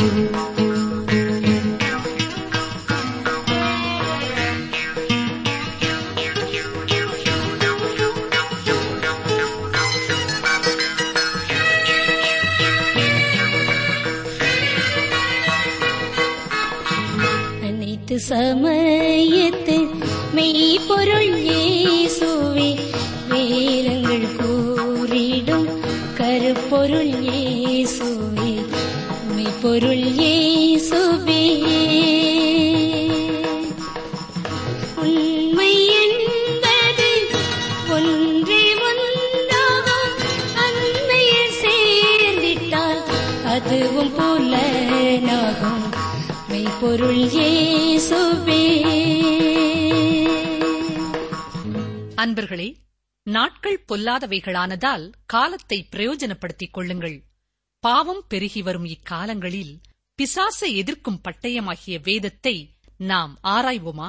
I need to save my. பொருள் இயேசுவே உண்மை என்பது ஒன்றே ஒன்றாகும் சேர்ந்திட்டால் அதுவும் புலனாகும் மெய்ப்பொருள் இயேசுவே அன்பர்களே நாட்கள் பொல்லாதவைகளானதால் காலத்தை பிரயோஜனப்படுத்திக் கொள்ளுங்கள். பாவம் பெருகி வரும் இக்காலங்களில் பிசாசை எதிர்க்கும் பட்டயமாகிய வேதத்தை நாம் ஆராய்வோமா?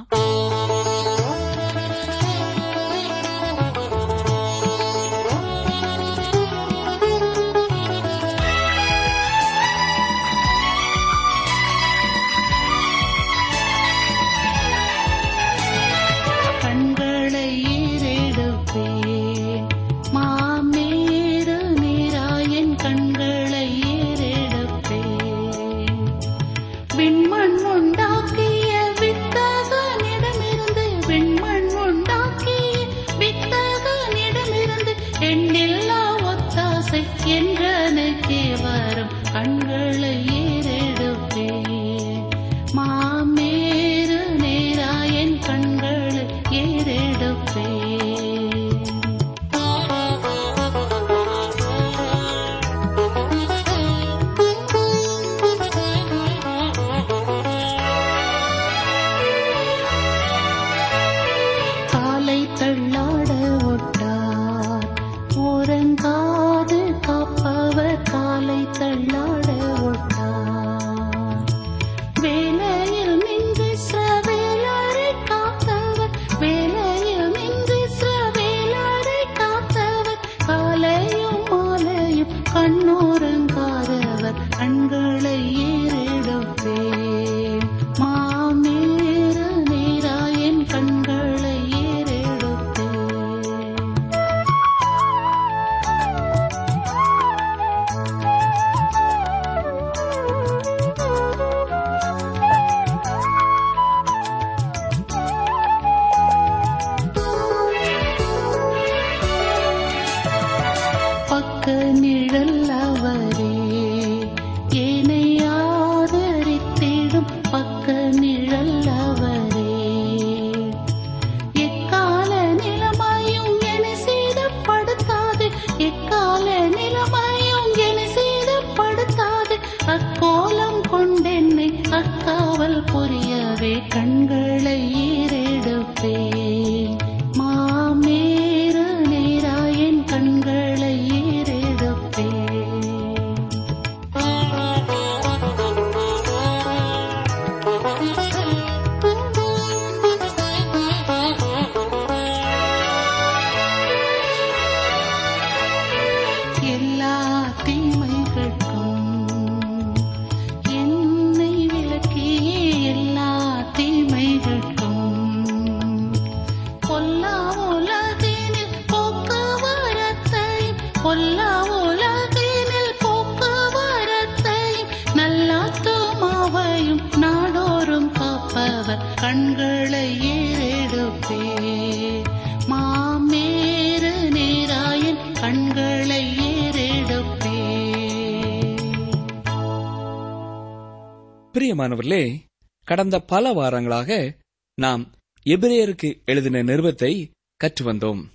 பிரியமானவர்களே கடந்த பல வாரங்களாக நாம் எபிரேயருக்கு எழுதின நிருபத்தை கற்று வந்தோம்.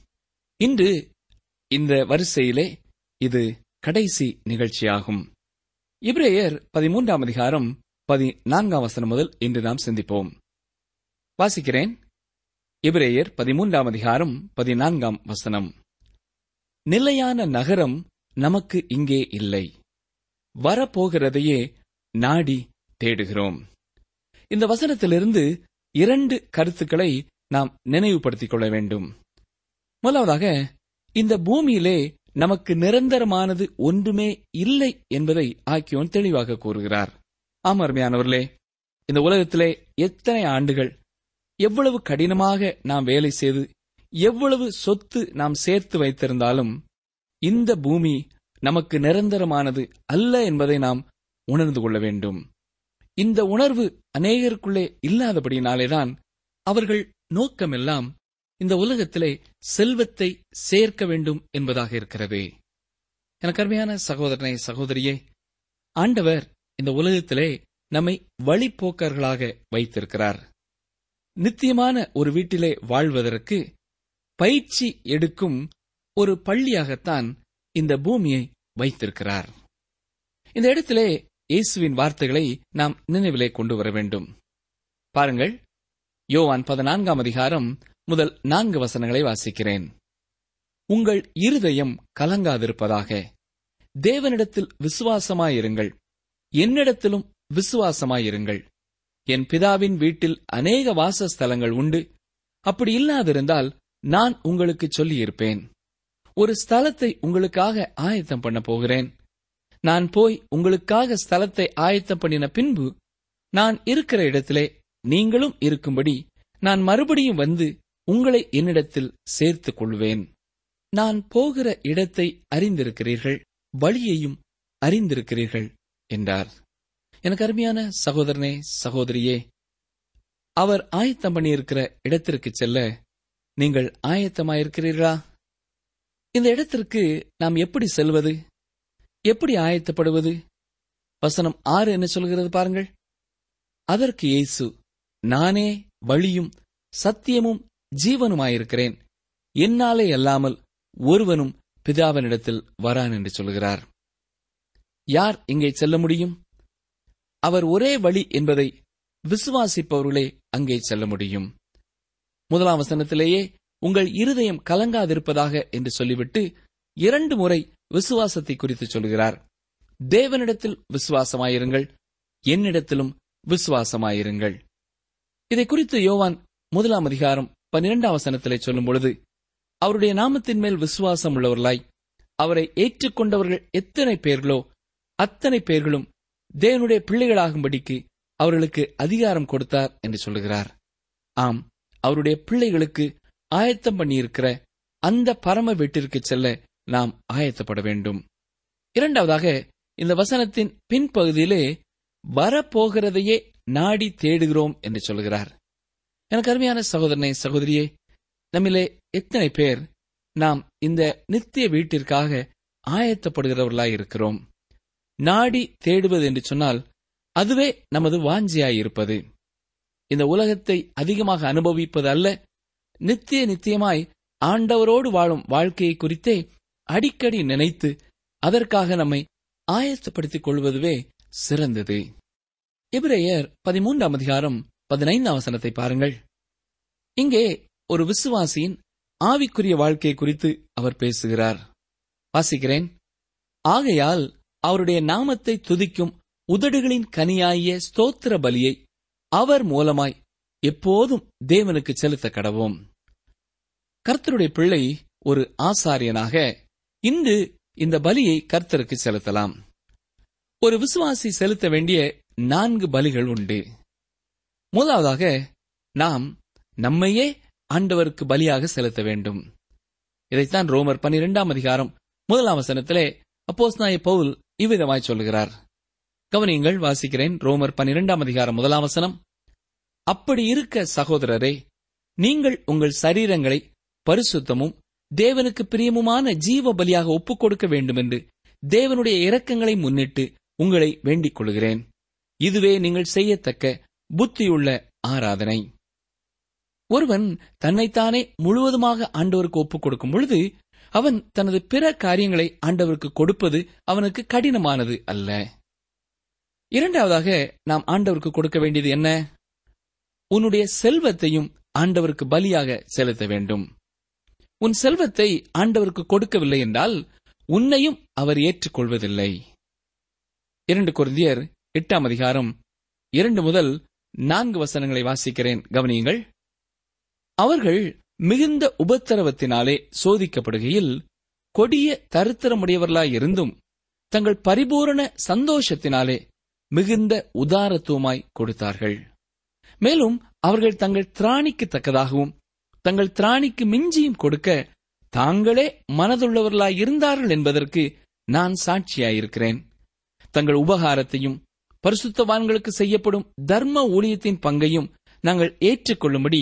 இன்று இந்த வரிசையிலே இது கடைசி நிகழ்ச்சியாகும். இப்ரேயர் பதிமூன்றாம் அதிகாரம் பதினான்காம் வசனம் முதல் இன்று நாம் சிந்திப்போம். வாசிக்கிறேன். இப்ரேயர் பதிமூன்றாம் அதிகாரம் பதினான்காம் வசனம். நிலையான நகரம் நமக்கு இங்கே இல்லை. வரப்போகிறதையே நாடி தேடுகிறோம். இந்த வசனத்திலிருந்து இரண்டு கருத்துக்களை நாம் நினைவுபடுத்திக் கொள்ள வேண்டும். முதலாவதாக இந்த பூமியிலே நமக்கு நிரந்தரமானது ஒன்றுமே இல்லை என்பதை ஆக்கியோன் தெளிவாக கூறுகிறார். ஆம் அருமையானவர்களே இந்த உலகத்திலே எத்தனை ஆண்டுகள் எவ்வளவு கடினமாக நாம் வேலை செய்து எவ்வளவு சொத்து நாம் சேர்த்து வைத்திருந்தாலும் இந்த பூமி நமக்கு நிரந்தரமானது அல்ல என்பதை நாம் உணர்ந்து கொள்ள வேண்டும். இந்த உணர்வு அநேகருக்குள்ளே இல்லாதபடியினாலேதான் அவர்கள் நோக்கமெல்லாம் இந்த உலகத்திலே செல்வத்தை சேர்க்க வேண்டும் என்பதாக இருக்கிறது. எனக்கு அருமையான சகோதரனை சகோதரியே ஆண்டவர் இந்த உலகத்திலே நம்மை வழிப்போக்கர்களாக வைத்திருக்கிறார். நித்தியமான ஒரு வீட்டிலே வாழ்வதற்கு பயிற்சி எடுக்கும் ஒரு பள்ளியாகத்தான் இந்த பூமியை வைத்திருக்கிறார். இந்த இடத்திலே இயேசுவின் வார்த்தைகளை நாம் நினைவிலே கொண்டு வர வேண்டும். பாருங்கள் யோவான் பதினான்காம் அதிகாரம் முதல் நான்கு வசனங்களை வாசிக்கிறேன். உங்கள் இருதயம் கலங்காதிருப்பதாக. தேவனிடத்தில் விசுவாசமாயிருங்கள். என்னிடத்திலும் விசுவாசமாயிருங்கள். என் பிதாவின் வீட்டில் அநேக வாசஸ்தலங்கள் உண்டு. அப்படி இல்லாதிருந்தால் நான் உங்களுக்கு சொல்லியிருப்பேன். ஒரு ஸ்தலத்தை உங்களுக்காக ஆயத்தம் பண்ண போகிறேன். நான் போய் உங்களுக்காக ஸ்தலத்தை ஆயத்தம் பண்ணின பின்பு நான் இருக்கிற இடத்திலே நீங்களும் இருக்கும்படி நான் மறுபடியும் வந்து உங்களை என்னிடத்தில் சேர்த்துக் கொள்வேன் நான் போகிற இடத்தை அறிந்திருக்கிறீர்கள் வழியையும் அறிந்திருக்கிறீர்கள் என்றார். எனக்கு அருமையான சகோதரனே சகோதரியே அவர் ஆயத்தம் பண்ணியிருக்கிற இடத்திற்கு செல்ல நீங்கள் ஆயத்தமாயிருக்கிறீர்களா? இந்த இடத்திற்கு நாம் எப்படி செல்வது? எப்படி ஆயத்தப்படுவது? வசனம் ஆறு என்ன சொல்கிறது பாருங்கள். அதற்கு இயேசு நானே வழியும் சத்தியமும் ஜீவனுமாயிருக்கிறேன். என்னாலே அல்லாமல் ஒருவனும் பிதாவனிடத்தில் வரான் என்று சொல்கிறார். யார் இங்கே செல்ல முடியும்? அவர் ஒரே வழி என்பதை விசுவாசிப்பவர்களே அங்கே செல்ல முடியும். முதலாம் வசனத்திலேயே உங்கள் இருதயம் கலங்காதிருப்பதாக என்று சொல்லிவிட்டு இரண்டு முறை விசுவாசத்தை குறித்து சொல்கிறார். தேவனிடத்தில் விசுவாசமாயிருங்கள் என்னிடத்திலும் விசுவாசமாயிருங்கள். இதை குறித்து யோவான் முதலாம் அதிகாரம் பன்னிரெண்டாம் வசனத்திலே சொல்லும் பொழுது அவருடைய நாமத்தின் மேல் விசுவாசம் உள்ளவர்களாய் அவரை ஏற்றுக்கொண்டவர்கள் எத்தனை பேர்களோ அத்தனை பேர்களும் தேவனுடைய பிள்ளைகளாகும்படிக்கு அவர்களுக்கு அதிகாரம் கொடுத்தார் என்று சொல்லுகிறார். ஆம் அவருடைய பிள்ளைகளுக்கு ஆயத்தம் பண்ணியிருக்கிற அந்த பரம வீட்டிற்கு செல்ல நாம் ஆயத்தப்பட வேண்டும். இரண்டாவதாக இந்த வசனத்தின் பின்பகுதியிலே வரப்போகிறதையே நாடி தேடுகிறோம் என்று சொல்கிறார். எனக்கு அருமையான சகோதரனை சகோதரியே நம்மிலே எத்தனை பேர் நாம் இந்த நித்திய வீட்டிற்காக ஆயத்தப்படுகிறவர்களாய் இருக்கிறோம். நாடி தேடுவது என்று சொன்னால் அதுவே நமது வாஞ்சியாயிருப்பது. இந்த உலகத்தை அதிகமாக அனுபவிப்பது அல்ல நித்திய நித்தியமாய் ஆண்டவரோடு வாழும் வாழ்க்கையை குறித்தே அடிக்கடி நினைத்து அதற்காக நம்மை ஆயத்தப்படுத்திக் கொள்வதுவே சிறந்தது. இப்ரேயர் பதிமூன்றாம் அதிகாரம் பதினைந்தாம் வசனத்தை பாருங்கள். இங்கே ஒரு விசுவாசியின் ஆவிக்குரிய வாழ்க்கை குறித்து அவர் பேசுகிறார். வாசிக்கிறேன். ஆகையால் அவருடைய நாமத்தை துதிக்கும் உதடுகளின் கனியாகிய ஸ்தோத்திர பலியை அவர் மூலமாய் எப்போதும் தேவனுக்கு செலுத்த கடவோம். கர்த்தருடைய பிள்ளை ஒரு ஆசாரியனாக இன்று இந்த பலியை கர்த்தருக்கு செலுத்தலாம். ஒரு விசுவாசி செலுத்த வேண்டிய நான்கு பலிகள் உண்டு. முதலாவதாக நாம் நம்மையே ஆண்டவருக்கு பலியாக செலுத்த வேண்டும். இதைத்தான் ரோமர் பன்னிரெண்டாம் அதிகாரம் முதலாம் வசனத்திலே அப்போஸ் நாய பவுல் இவ்விதமாய் சொல்கிறார் கவனியங்கள் வாசிக்கிறேன் ரோமர் பன்னிரெண்டாம் அதிகாரம் முதலாம் வசனம். அப்படி இருக்க சகோதரரே நீங்கள் உங்கள் சரீரங்களை பரிசுத்தமும் தேவனுக்கு பிரியமுமான ஜீவ பலியாக ஒப்புக் கொடுக்க வேண்டும் என்று தேவனுடைய இரக்கங்களை முன்னிட்டு உங்களை வேண்டிக் கொள்கிறேன். இதுவே நீங்கள் செய்யத்தக்க புத்தியுள்ள ஆராதனை. ஒருவன் தன்னைத்தானே முழுவதுமாக ஆண்டவருக்கு ஒப்புக் கொடுக்கும் பொழுது அவன் தனது பிற காரியங்களை ஆண்டவருக்கு கொடுப்பது அவனுக்கு கடினமானது அல்ல. இரண்டாவதாக நாம் ஆண்டவருக்கு கொடுக்க வேண்டியது என்ன? உன்னுடைய செல்வத்தையும் ஆண்டவருக்கு பலியாக செலுத்த வேண்டும். உன் செல்வத்தை ஆண்டவருக்கு கொடுக்கவில்லை என்றால் உன்னையும் அவர் ஏற்றுக்கொள்வதில்லை. இரண்டு குருந்தியர் எட்டாம் அதிகாரம் இரண்டு முதல் நான்கு வசனங்களை வாசிக்கிறேன். கவனியுங்கள். அவர்கள் மிகுந்த உபத்திரவத்தினாலே சோதிக்கப்படுகையில் கொடிய தரித்திரமுடையவர்களாயிருந்தும் தங்கள் பரிபூரண சந்தோஷத்தினாலே மிகுந்த உதாரத்துவமாய் கொடுத்தார்கள். மேலும் அவர்கள் தங்கள் திராணிக்கு தக்கதாகவும் தங்கள் திராணிக்கு மிஞ்சியும் கொடுக்க தாங்களே மனதுள்ளவர்களாய் இருந்தார்கள் என்பதற்கு நான் சாட்சியாயிருக்கிறேன். தங்கள் உபகாரத்தையும் பரிசுத்தவான்களுக்கு செய்யப்படும் தர்ம ஊழியத்தின் பங்கையும் நாங்கள் ஏற்றுக்கொள்ளும்படி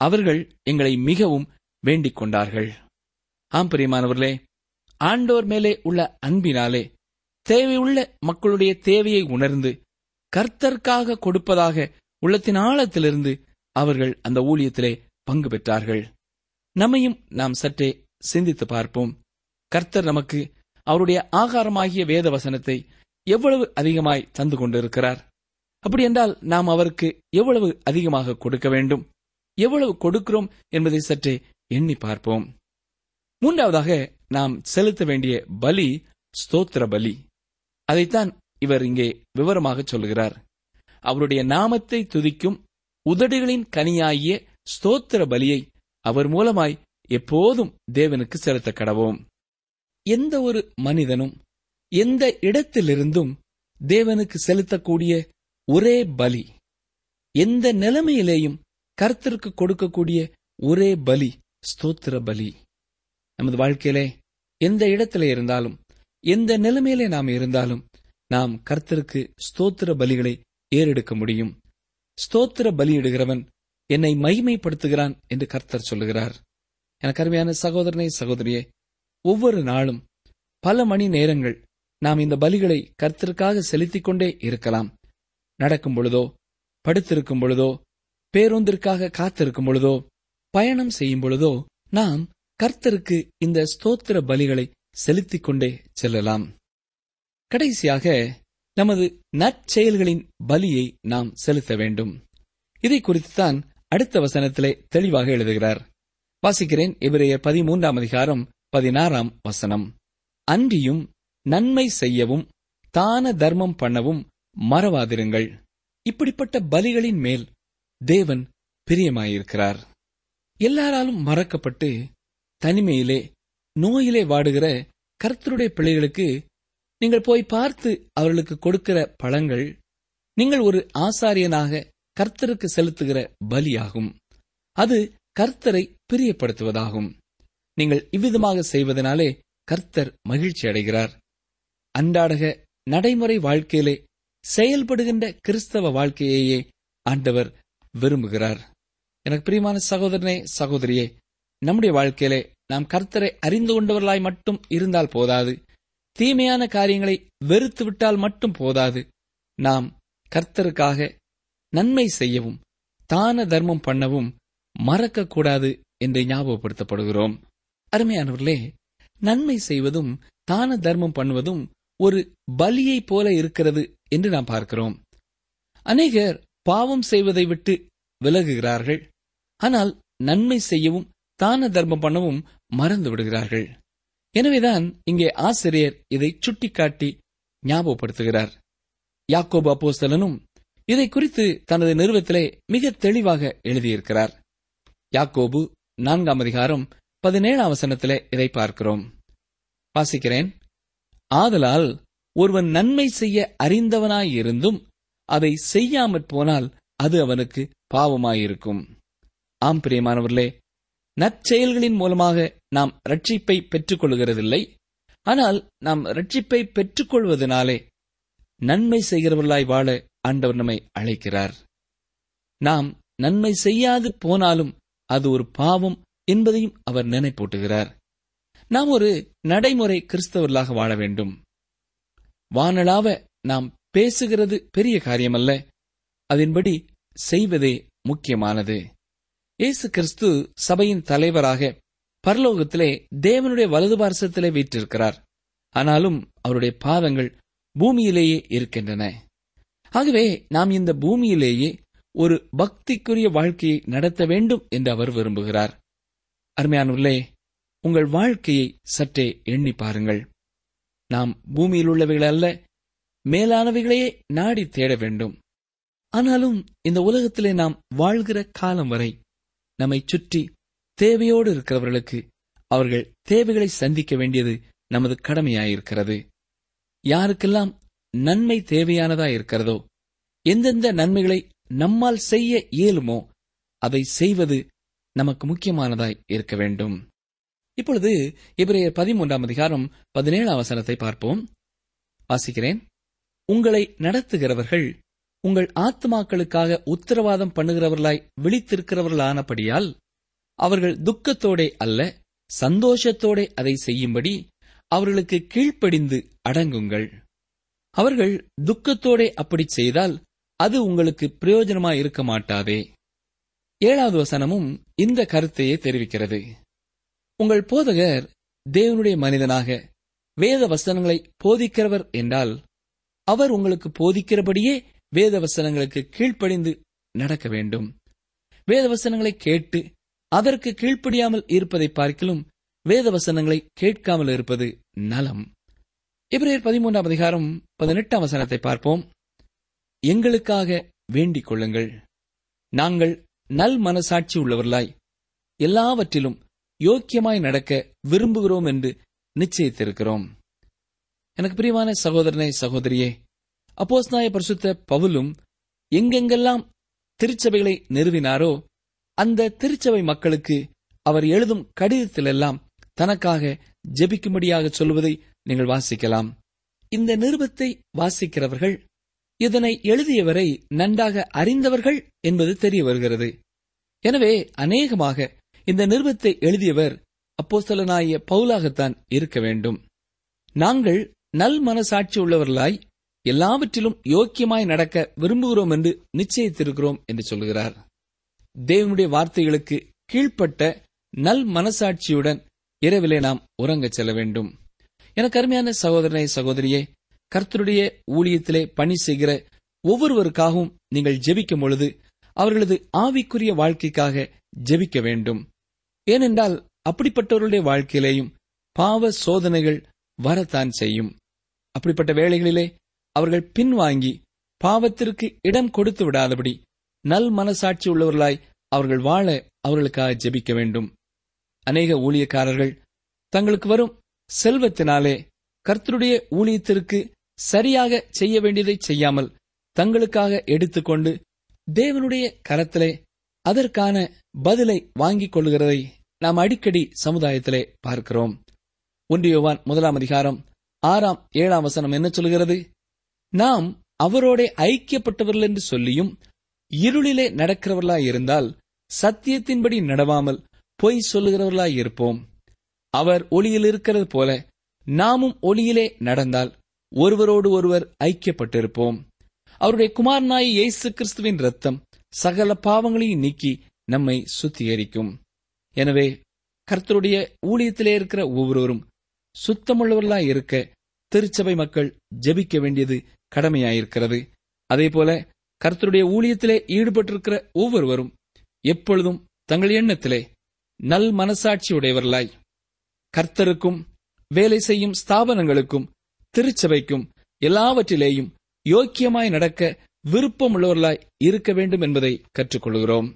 அவர்கள் எங்களை மிகவும் வேண்டிக் கொண்டார்கள். ஆம் பிரியமானவர்களே ஆண்டோர் மேலே உள்ள அன்பினாலே தேவையுள்ள மக்களுடைய தேவையை உணர்ந்து கர்த்தர்க்காக கொடுப்பதாக உள்ளத்தின் ஆழத்திலிருந்து அவர்கள் அந்த ஊழியத்திலே பங்கு பெற்றார்கள். நம்மையும் நாம் சற்றே சிந்தித்து பார்ப்போம். கர்த்தர் நமக்கு அவருடைய ஆகாரமாகிய வேத வசனத்தை எவ்வளவு அதிகமாய் தந்து கொண்டிருக்கிறார்? அப்படியென்றால் நாம் அவருக்கு எவ்வளவு அதிகமாக கொடுக்க வேண்டும்? எவ்வளவு கொடுக்கிறோம் என்பதை சற்றே எண்ணி பார்ப்போம். மூன்றாவதாக நாம் செலுத்த வேண்டிய பலி ஸ்தோத்திர பலி. அதைத்தான் இவர் இங்கே விவரமாக சொல்கிறார். அவருடைய நாமத்தை துதிக்கும் உதடுகளின் கனியாகிய ஸ்தோத்திர பலியை அவர் மூலமாய் எப்போதும் தேவனுக்கு செலுத்த கடவோம் எந்த ஒரு மனிதனும் எந்த இடத்திலிருந்தும் தேவனுக்கு செலுத்தக்கூடிய ஒரே பலி எந்த நிலைமையிலேயும் கருத்திற்கு கொடுக்கக்கூடிய ஒரே பலி ஸ்தோத்திர பலி. நமது வாழ்க்கையிலே எந்த இடத்திலே இருந்தாலும் எந்த நிலைமையிலே நாம் இருந்தாலும் நாம் கர்த்தருக்கு ஸ்தோத்திர பலிகளை ஏறெடுக்க முடியும். ஸ்தோத்திர பலியிடுகிறவன் என்னை மகிமைப்படுத்துகிறான் என்று கர்த்தர் சொல்லுகிறார். எனக்கு அருமையான சகோதரனே சகோதரியே ஒவ்வொரு நாளும் பல மணி நேரங்கள் நாம் இந்த பலிகளை கர்த்தருக்காக செலுத்திக் கொண்டே இருக்கலாம். நடக்கும் பொழுதோ படுத்திருக்கும் பொழுதோ பேருந்திற்காக காத்திருக்கும் பொழுதோ பயணம் செய்யும் பொழுதோ நாம் கர்த்தருக்கு இந்த ஸ்தோத்திர பலிகளை செலுத்திக் கொண்டே செல்லலாம். கடைசியாக நமது நற்செயல்களின் பலியை நாம் செலுத்த வேண்டும். இதை குறித்துத்தான் அடுத்த வசனத்திலே தெளிவாக எழுதுகிறார். வாசிக்கிறேன் இவரையர் பதிமூன்றாம் அதிகாரம் பதினாறாம் வசனம். அன்றியும் நன்மை செய்யவும் தான தர்மம் பண்ணவும் மறவாதிருங்கள். இப்படிப்பட்ட பலிகளின் மேல் தேவன் பிரியமாயிருக்கிறார். எல்லாராலும் மறக்கப்பட்டு தனிமையிலே நோயிலே வாடுகிற கர்த்தருடைய பிள்ளைகளுக்கு நீங்கள் போய் பார்த்து அவர்களுக்கு கொடுக்கிற பழங்கள் நீங்கள் ஒரு ஆசாரியனாக கர்த்தருக்கு செலுத்துகிற பலியாகும். அது கர்த்தரை பிரியப்படுத்துவதாகும். நீங்கள் இவ்விதமாக செய்வதனாலே கர்த்தர் மகிழ்ச்சி அடைகிறார். அன்றாடக நடைமுறை வாழ்க்கையிலே செயல்படுகின்ற கிறிஸ்தவ வாழ்க்கையையே ஆண்டவர் விரும்புகிறார். எனக்கு பிரியமான சகோதரனே சகோதரியே நம்முடைய வாழ்க்கையிலே நாம் கர்த்தரை அறிந்து கொண்டவர்களாய் மட்டும் இருந்தால் போதாது. தீமையான காரியங்களை வெறுத்து விட்டால் மட்டும் போதாது. நாம் கர்த்தருக்காக நன்மை செய்யவும் தான தர்மம் பண்ணவும் மறக்கக்கூடாது என்று ஞாபகப்படுத்தப்படுகிறோம். அருமையானவர்களே நன்மை செய்வதும் தான தர்மம் பண்ணுவதும் ஒரு பலியை போல இருக்கிறது என்று நாம் பார்க்கிறோம். அநேகர் பாவம் செய்வதை விட்டு விலகுகிறார்கள். ஆனால் நன்மை செய்யவும் தான தர்மம் பண்ணவும் மறந்து விடுகிறார்கள். எனவேதான் இங்கே ஆசிரியர் இதை சுட்டிக்காட்டி ஞாபகப்படுத்துகிறார். யாக்கோபு அப்போஸ்தலனும் இதை குறித்து தனது நிறுவத்திலே மிக தெளிவாக எழுதியிருக்கிறார். யாக்கோபு நான்காம் அதிகாரம் பதினேழாம் வசனத்திலே இதை பார்க்கிறோம். வாசிக்கிறேன். ஆதலால் ஒருவன் நன்மை செய்ய அறிந்தவனாயிருந்தும் அதை செய்யாமற் போனால் அது அவனுக்கு பாவமாயிருக்கும். ஆம் பிரியமானவர்களே நற்செயல்களின் மூலமாக நாம் ரட்சிப்பை பெற்றுக் கொள்கிறதில்லை ஆனால் நாம் ரட்சிப்பை பெற்றுக்கொள்வதனாலே நன்மை செய்கிறவர்களாய் வாழ ஆண்டவர் நம்மை அழைக்கிறார். நாம் நன்மை செய்யாது போனாலும் அது ஒரு பாவம் என்பதையும் அவர் நினைப்பூட்டுகிறார். நாம் ஒரு நடைமுறை கிறிஸ்தவர்களாக வாழ வேண்டும். வானலாவ நாம் பேசுகிறது பெரிய காரியமல்ல. அதன்படி செய்வதே முக்கியமானது. இயேசு கிறிஸ்து சபையின் தலைவராக பரலோகத்திலே தேவனுடைய வலது பார்சத்திலே வீற்றிருக்கிறார். ஆனாலும் அவருடைய பாதங்கள் பூமியிலேயே இருக்கின்றன. ஆகவே நாம் இந்த பூமியிலேயே ஒரு பக்திக்குரிய வாழ்க்கையை நடத்த வேண்டும் என்று அவர் விரும்புகிறார். அருமையானுள்ளே உங்கள் வாழ்க்கையை சற்றே எண்ணி பாருங்கள். நாம் பூமியில் உள்ளவைகள் அல்ல மேலானவைகளையே நாடி தேட வேண்டும். ஆனாலும் இந்த உலகத்திலே நாம் வாழ்கிற காலம் வரை நம்மை சுற்றி தேவையோடு இருக்கிறவர்களுக்கு அவர்கள் தேவைகளை சந்திக்க வேண்டியது நமது கடமையாயிருக்கிறது. யாருக்கெல்லாம் நன்மை தேவையானதா இருக்கிறதோ? எந்தெந்த நன்மைகளை நம்மால் செய்ய இயலுமோ அதை செய்வது நமக்கு முக்கியமானதாய் இருக்க வேண்டும். இப்பொழுது இவரையர் பதிமூன்றாம் அதிகாரம் பதினேழாம் வசனத்தை பார்ப்போம். வாசிக்கிறேன். உங்களை நடத்துகிறவர்கள் உங்கள் ஆத்மாக்களுக்காக உத்தரவாதம் பண்ணுகிறவர்களாய் விழித்திருக்கிறவர்களானபடியால் அவர்கள் துக்கத்தோடே அல்ல சந்தோஷத்தோடே அதை செய்யும்படி அவர்களுக்கு கீழ்ப்படிந்து அடங்குங்கள். அவர்கள் துக்கத்தோடே அப்படி செய்தால் அது உங்களுக்கு பிரயோஜனமா இருக்க மாட்டாதே. ஏழாவது வசனமும் இந்த கருத்தையே தெரிவிக்கிறது. உங்கள் போதகர் தேவனுடைய மனிதனாக வேத வசனங்களை போதிக்கிறவர் என்றால் அவர் உங்களுக்கு போதிக்கிறபடியே வேத வசனங்களுக்கு கீழ்ப்படிந்து நடக்க வேண்டும். வேத வசனங்களை கேட்டு அதற்கு கீழ்ப்படியாமல் இருப்பதை பார்க்கிலும் வேத வசனங்களை கேட்காமல் இருப்பது நலம். இவரையர் பதிமூன்றாம் அதிகாரம் பதினெட்டாம் வசனத்தை பார்ப்போம். எங்களுக்காக வேண்டிக் கொள்ளுங்கள். நாங்கள் நல் மனசாட்சி உள்ளவர்களாய் எல்லாவற்றிலும் யோக்கியமாய் நடக்க விரும்புகிறோம் என்று நிச்சயித்திருக்கிறோம். எனக்கு பிரியமான சகோதரனே சகோதரியே அப்போஸ்நாய பரிசுத்த பவுலும் எங்கெங்கெல்லாம் திருச்சபைகளை நிறுவினாரோ அந்த திருச்சபை மக்களுக்கு அவர் எழுதும் கடிதத்திலெல்லாம் தனக்காக ஜெபிக்கும்படியாக சொல்வதை நீங்கள் வாசிக்கலாம். இந்த நிருபத்தை வாசிக்கிறவர்கள் இதனை எழுதியவரை நன்றாக அறிந்தவர்கள் என்பது தெரிய வருகிறது. எனவே அநேகமாக இந்த நிருபத்தை எழுதியவர் அப்போஸ்தலனாகிய பவுலாகத்தான் இருக்க வேண்டும். நாங்கள் நல் மனசாட்சி உள்ளவர்களாய் எல்லாவற்றிலும் யோக்கியமாய் நடக்க விரும்புகிறோம் என்று நிச்சயித்திருக்கிறோம் என்று சொல்கிறார். தேவனுடைய வார்த்தைகளுக்கு கீழ்ப்பட்ட நல் மனசாட்சியுடன் இரவிலே நாம் உறங்கச் செல்ல வேண்டும். எனக்கு அருமையான சகோதரனை சகோதரியே கர்த்தருடைய ஊழியத்திலே பணி செய்கிற ஒவ்வொருவருக்காகவும் நீங்கள் ஜெபிக்கும் பொழுது அவர்களது ஆவிக்குரிய வாழ்க்கைக்காக ஜெபிக்க வேண்டும். ஏனென்றால் அப்படிப்பட்டவர்களுடைய வாழ்க்கையிலேயும் பாவ சோதனைகள் வரத்தான் செய்யும். அப்படிப்பட்ட வேளைகளிலே அவர்கள் பின்வாங்கி பாவத்திற்கு இடம் கொடுத்து விடாதபடி நல் மனசாட்சி உள்ளவர்களாய் அவர்கள் வாழ அவர்களுக்காக ஜெபிக்க வேண்டும். அநேக ஊழியக்காரர்கள் தங்களுக்கு வரும் செல்வத்தினாலே கர்த்தருடைய ஊழியத்திற்கு சரியாக செய்ய வேண்டியதை செய்யாமல் தங்களுக்காக எடுத்துக்கொண்டு தேவனுடைய கரத்திலே அதற்கான பதிலை வாங்கிக் கொள்கிறதை நாம் அடிக்கடி சமுதாயத்திலே பார்க்கிறோம். ஒன்றியவான் முதலாம் அதிகாரம் ஆறாம் ஏழாம் வசனம் என்ன சொல்கிறது? நாம் அவரோட ஐக்கியப்பட்டவர்கள் என்று சொல்லியும் இருளிலே நடக்கிறவர்களாய் இருந்தால் சத்தியத்தின்படி நடவாமல் பொய் சொல்லுகிறவர்களாய் இருப்போம் அவர் ஒளியில் இருக்கிறது போல நாமும் ஒளியிலே நடந்தால் ஒருவரோடு ஒருவர் ஐக்கியப்பட்டிருப்போம். அவருடைய குமாரனாய் இயேசு கிறிஸ்துவின் ரத்தம் சகல பாவங்களையும் நீக்கி நம்மை சுத்திகரிக்கும். எனவே கர்த்தருடைய ஊழியத்திலே இருக்கிற ஒவ்வொருவரும் சுத்தமுள்ளவர்களாய் இருக்க திருச்சபை மக்கள் ஜெபிக்க வேண்டியது கடமையாயிருக்கிறது. அதே போல கர்த்தருடைய ஊழியத்திலே ஈடுபட்டிருக்கிற ஒவ்வொருவரும் எப்பொழுதும் தங்கள் எண்ணத்திலே நல் மனசாட்சியுடையவர்களாய் கர்த்தருக்கும் வேலை செய்யும் ஸ்தாபனங்களுக்கும் திருச்சபைக்கும் எல்லாவற்றிலேயும் யோக்கியமாய் நடக்க விருப்பமுள்ளவர்களாய் இருக்க வேண்டும் என்பதை கற்றுக்கொள்கிறோம்.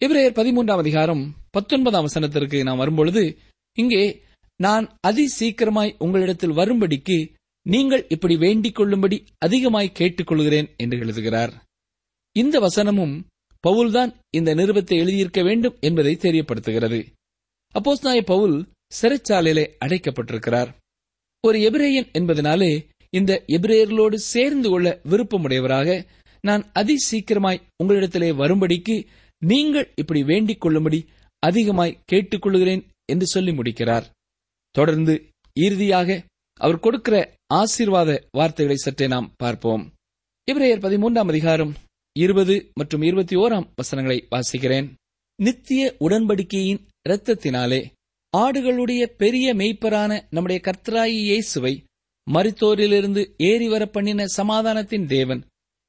இவரையர் பதிமூன்றாம் அதிகாரம் பத்தொன்பதாம் வசனத்திற்கு நாம் வரும்பொழுது இங்கே நான் அதி சீக்கிரமாய் உங்களிடத்தில் வரும்படிக்கு நீங்கள் இப்படி வேண்டிக் கொள்ளும்படி அதிகமாய் கேட்டுக்கொள்கிறேன் என்று எழுதுகிறார். இந்த வசனமும் பவுல்தான் இந்த நிருபத்தை எழுதியிருக்க வேண்டும் என்பதை தெரியப்படுத்துகிறது. அப்போஸ் நாய பவுல் சிறைச்சாலையிலே அடைக்கப்பட்டிருக்கிறார். ஒரு எபிரேயன் என்பதனாலே இந்த எபிரேயர்களோடு சேர்ந்து கொள்ள விருப்பமுடையவராக நான் அதி சீக்கிரமாய் உங்களிடத்திலே வரும்படிக்கு நீங்கள் இப்படி வேண்டிக் கொள்ளும்படி அதிகமாய் கேட்டுக்கொள்கிறேன் என்று சொல்லி முடிக்கிறார். தொடர்ந்து இறுதியாக அவர் கொடுக்கிற ஆசீர்வாத வார்த்தைகளை சற்றே நாம் பார்ப்போம். இவரையர் பதிமூன்றாம் அதிகாரம் இருபது மற்றும் இருபத்தி ஓராம் வசனங்களை வாசிக்கிறேன். நித்திய உடன்படிக்கையின் இரத்தத்தினாலே ஆடுகளுடைய பெரிய மெய்ப்பரான நம்முடைய கர்த்தராயி இயேசுவை மரித்தோரிலிருந்து ஏறி வர பண்ணின சமாதானத்தின் தேவன்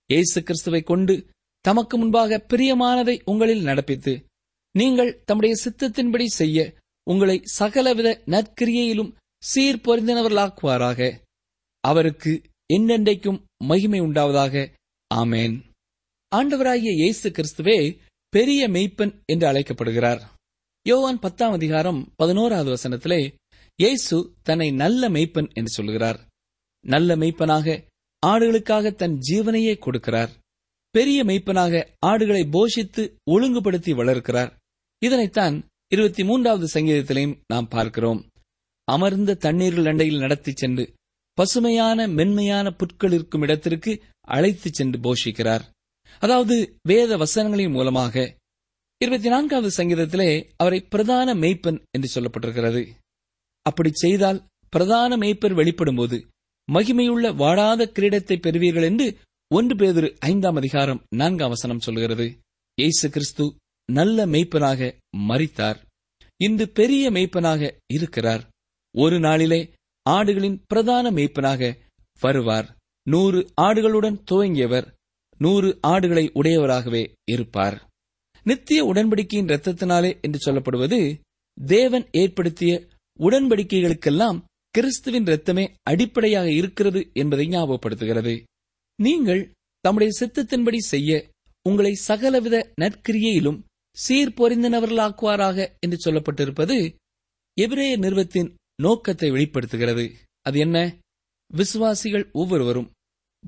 இயேசு கிறிஸ்துவை கொண்டு தமக்கு முன்பாக பிரியமானதை உங்களில் நடப்பித்து நீங்கள் தம்முடைய சித்தத்தின்படி செய்ய உங்களை சகலவித நற்கிரியையிலும் சீர்பொருந்தினவர்களாக்குவாராக. அவருக்கு என்னென்றைக்கும் மகிமை உண்டாவதாக. ஆமேன். ஆண்டவராகிய இயேசு கிறிஸ்துவே பெரிய மெய்ப்பன் என்று அழைக்கப்படுகிறார். யோவான் பத்தாம் அதிகாரம் பதினோராவது வசனத்திலே இயேசு தன்னை நல்ல மெய்ப்பன் என்று சொல்கிறார் நல்ல மெய்ப்பனாக ஆடுகளுக்காக தன் ஜீவனையே கொடுக்கிறார். பெரிய மெய்ப்பனாக ஆடுகளை போஷித்து ஒழுங்குபடுத்தி வளர்க்கிறார். இதனைத்தான் இருபத்தி மூன்றாவது சங்கீதத்திலையும் நாம் பார்க்கிறோம். அமர்ந்த தண்ணீர்கள் அண்டையில் நடத்திச் சென்று பசுமையான மென்மையான புற்கள் இருக்கும் இடத்திற்கு அழைத்துச் சென்று போஷிக்கிறார். அதாவது வேத வசனங்களின் மூலமாக இருபத்தி நான்காவது சங்கீதத்திலே அவரை பிரதான மெய்ப்பன் என்று சொல்லப்பட்டிருக்கிறது. அப்படி செய்தால் பிரதான மெய்ப்பர் வெளிப்படும்போது மகிமையுள்ள வாடாத கிரீடத்தை பெறுவீர்கள் என்று ஒன்று பேதிரு ஐந்தாம் அதிகாரம் நான்காம் வசனம் சொல்கிறது. இயேசு கிறிஸ்து நல்ல மெய்ப்பனாக மறித்தார் இன்று பெரிய மெய்ப்பனாக இருக்கிறார். ஒரு நாளிலே ஆடுகளின் பிரதான மெய்ப்பனாக வருவார். நூறு ஆடுகளுடன் துவங்கியவர் நூறு ஆடுகளை உடையவராகவே இருப்பார். நித்திய உடன்படிக்கையின் இரத்தத்தினாலே என்று சொல்லப்படுவது தேவன் ஏற்படுத்திய உடன்படிக்கைகளுக்கெல்லாம் கிறிஸ்துவின் இரத்தமே அடிப்படையாக இருக்கிறது என்பதை ஞாபகப்படுத்துகிறது. நீங்கள் தம்முடைய சித்தத்தின்படி செய்ய உங்களை சகலவித நற்கிரியையிலும் சீர்பொறிந்தனவர்களாக்குவாராக என்று சொல்லப்பட்டிருப்பது எபிரேய நிறுவத்தின் நோக்கத்தை வெளிப்படுத்துகிறது. அது என்ன? விசுவாசிகள் ஒவ்வொருவரும்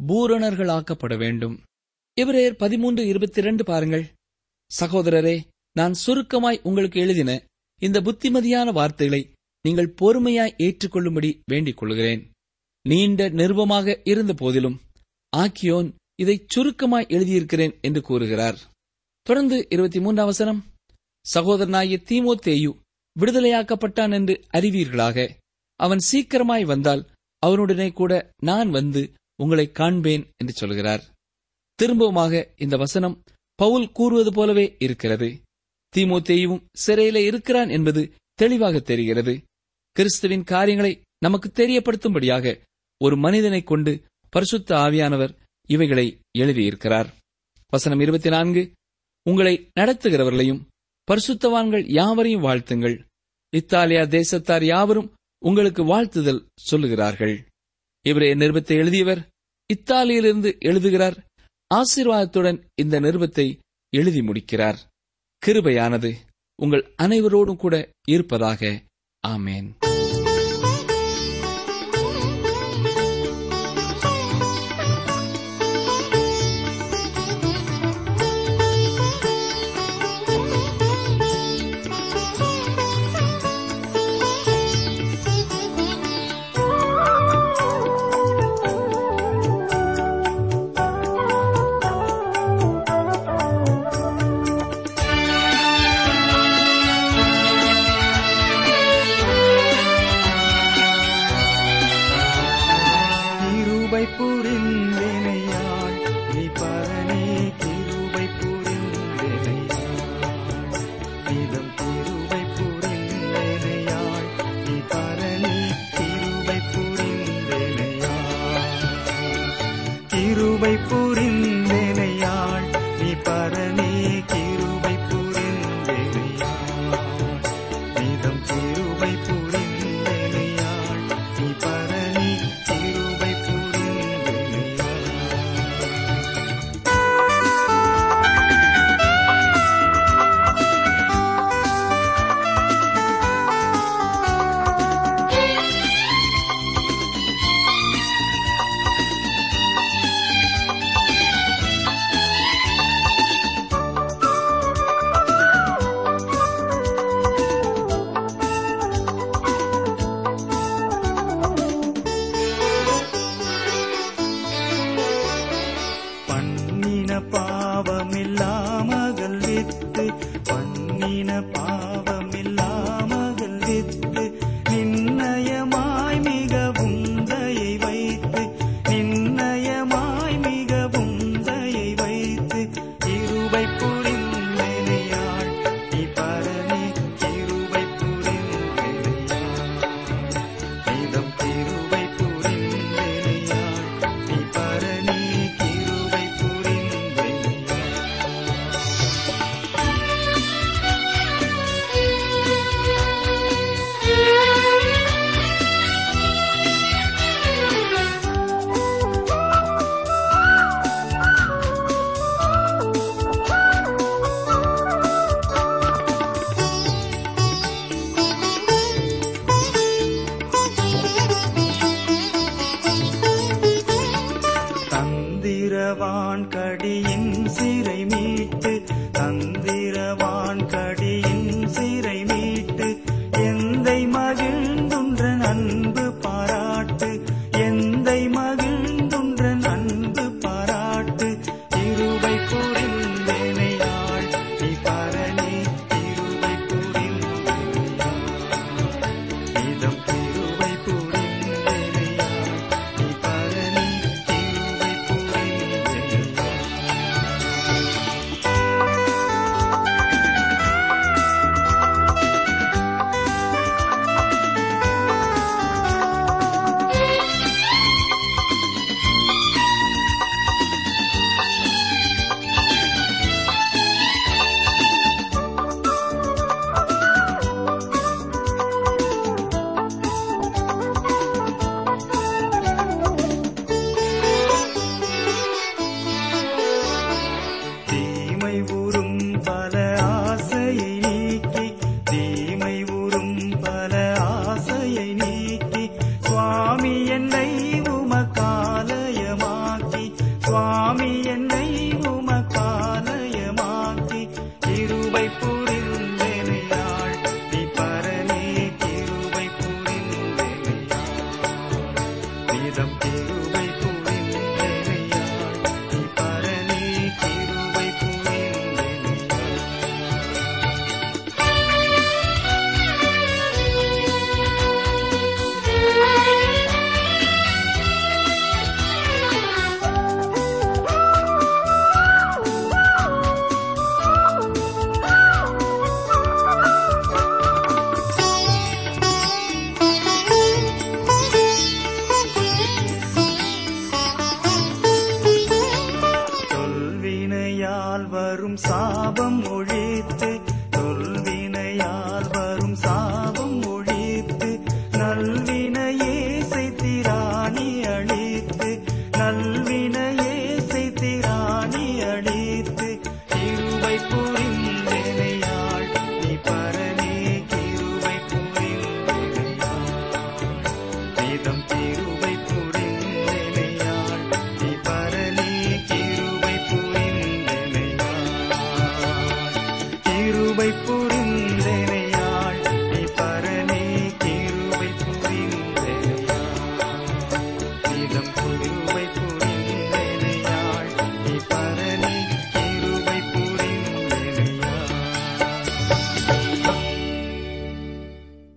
பூரணர்களாக்கப்பட வேண்டும். எபிரேயர் பதிமூன்று இருபத்தி இரண்டு பாருங்கள். சகோதரரே நான் சுருக்கமாய் உங்களுக்கு எழுதின இந்த புத்திமதியான வார்த்தைகளை நீங்கள் பொறுமையாய் ஏற்றுக்கொள்ளும்படி வேண்டிக் கொள்கிறேன். நீண்ட நிருபமாக இருந்த போதிலும் ஆக்கியோன் இதை சுருக்கமாய் எழுதியிருக்கிறேன் என்று கூறுகிறார். தொடர்ந்து இருபத்தி மூன்றாம் வசனம். சகோதரனாகிய தேயு விடுதலையாக்கப்பட்டான் என்று அறிவீர்களாக. அவன் சீக்கிரமாய் வந்தால் அவனுடனே கூட நான் வந்து உங்களை காண்பேன் என்று சொல்கிறார். திரும்பவுமாக இந்த வசனம் பவுல் கூறுவது போலவே இருக்கிறது. தீமோத்தேயும் சிறையில இருக்கிறான் என்பது தெளிவாக தெரிகிறது. கிறிஸ்துவின் காரியங்களை நமக்கு தெரியப்படுத்தும்படியாக ஒரு மனிதனை கொண்டு பரிசுத்த ஆவியானவர் இவைகளை எழுதியிருக்கிறார். வசனம் இருபத்தி நான்கு உங்களை நடத்துகிறவர்களையும் பரிசுத்தவான்கள் யாவரையும் வாழ்த்துங்கள். இத்தாலியா தேசத்தார் யாவரும் உங்களுக்கு வாழ்த்துதல் சொல்லுகிறார்கள். இவரே நிருபத்தை எழுதியவர் இத்தாலியிலிருந்து எழுதுகிறார் ஆசீர்வாதத்துடன் இந்த நிருபத்தை எழுதி முடிக்கிறார். கிருபையானது உங்கள் அனைவரோடும் கூட இருப்பதாக. ஆமேன்.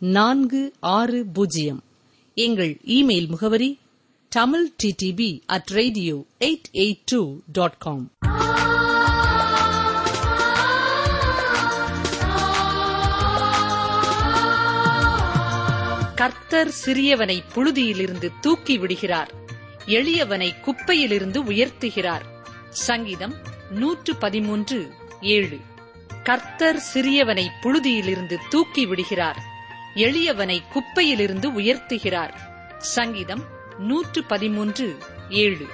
நான்கு ஆறு பூஜ்ஜியம். எங்கள் இமெயில் முகவரி Tamil DTP at radio eight eight two dot com. கர்த்தர் சிறியவனை புழுதியிலிருந்து தூக்கி விடுகிறார். எளியவனை குப்பையிலிருந்து உயர்த்துகிறார். சங்கீதம் நூற்று பதிமூன்று ஏழு. கர்த்தர் சிறியவனை புழுதியிலிருந்து தூக்கி விடுகிறார். எளியவனை குப்பையிலிருந்து உயர்த்துகிறார். சங்கீதம் நூற்று பதிமூன்று ஏழு.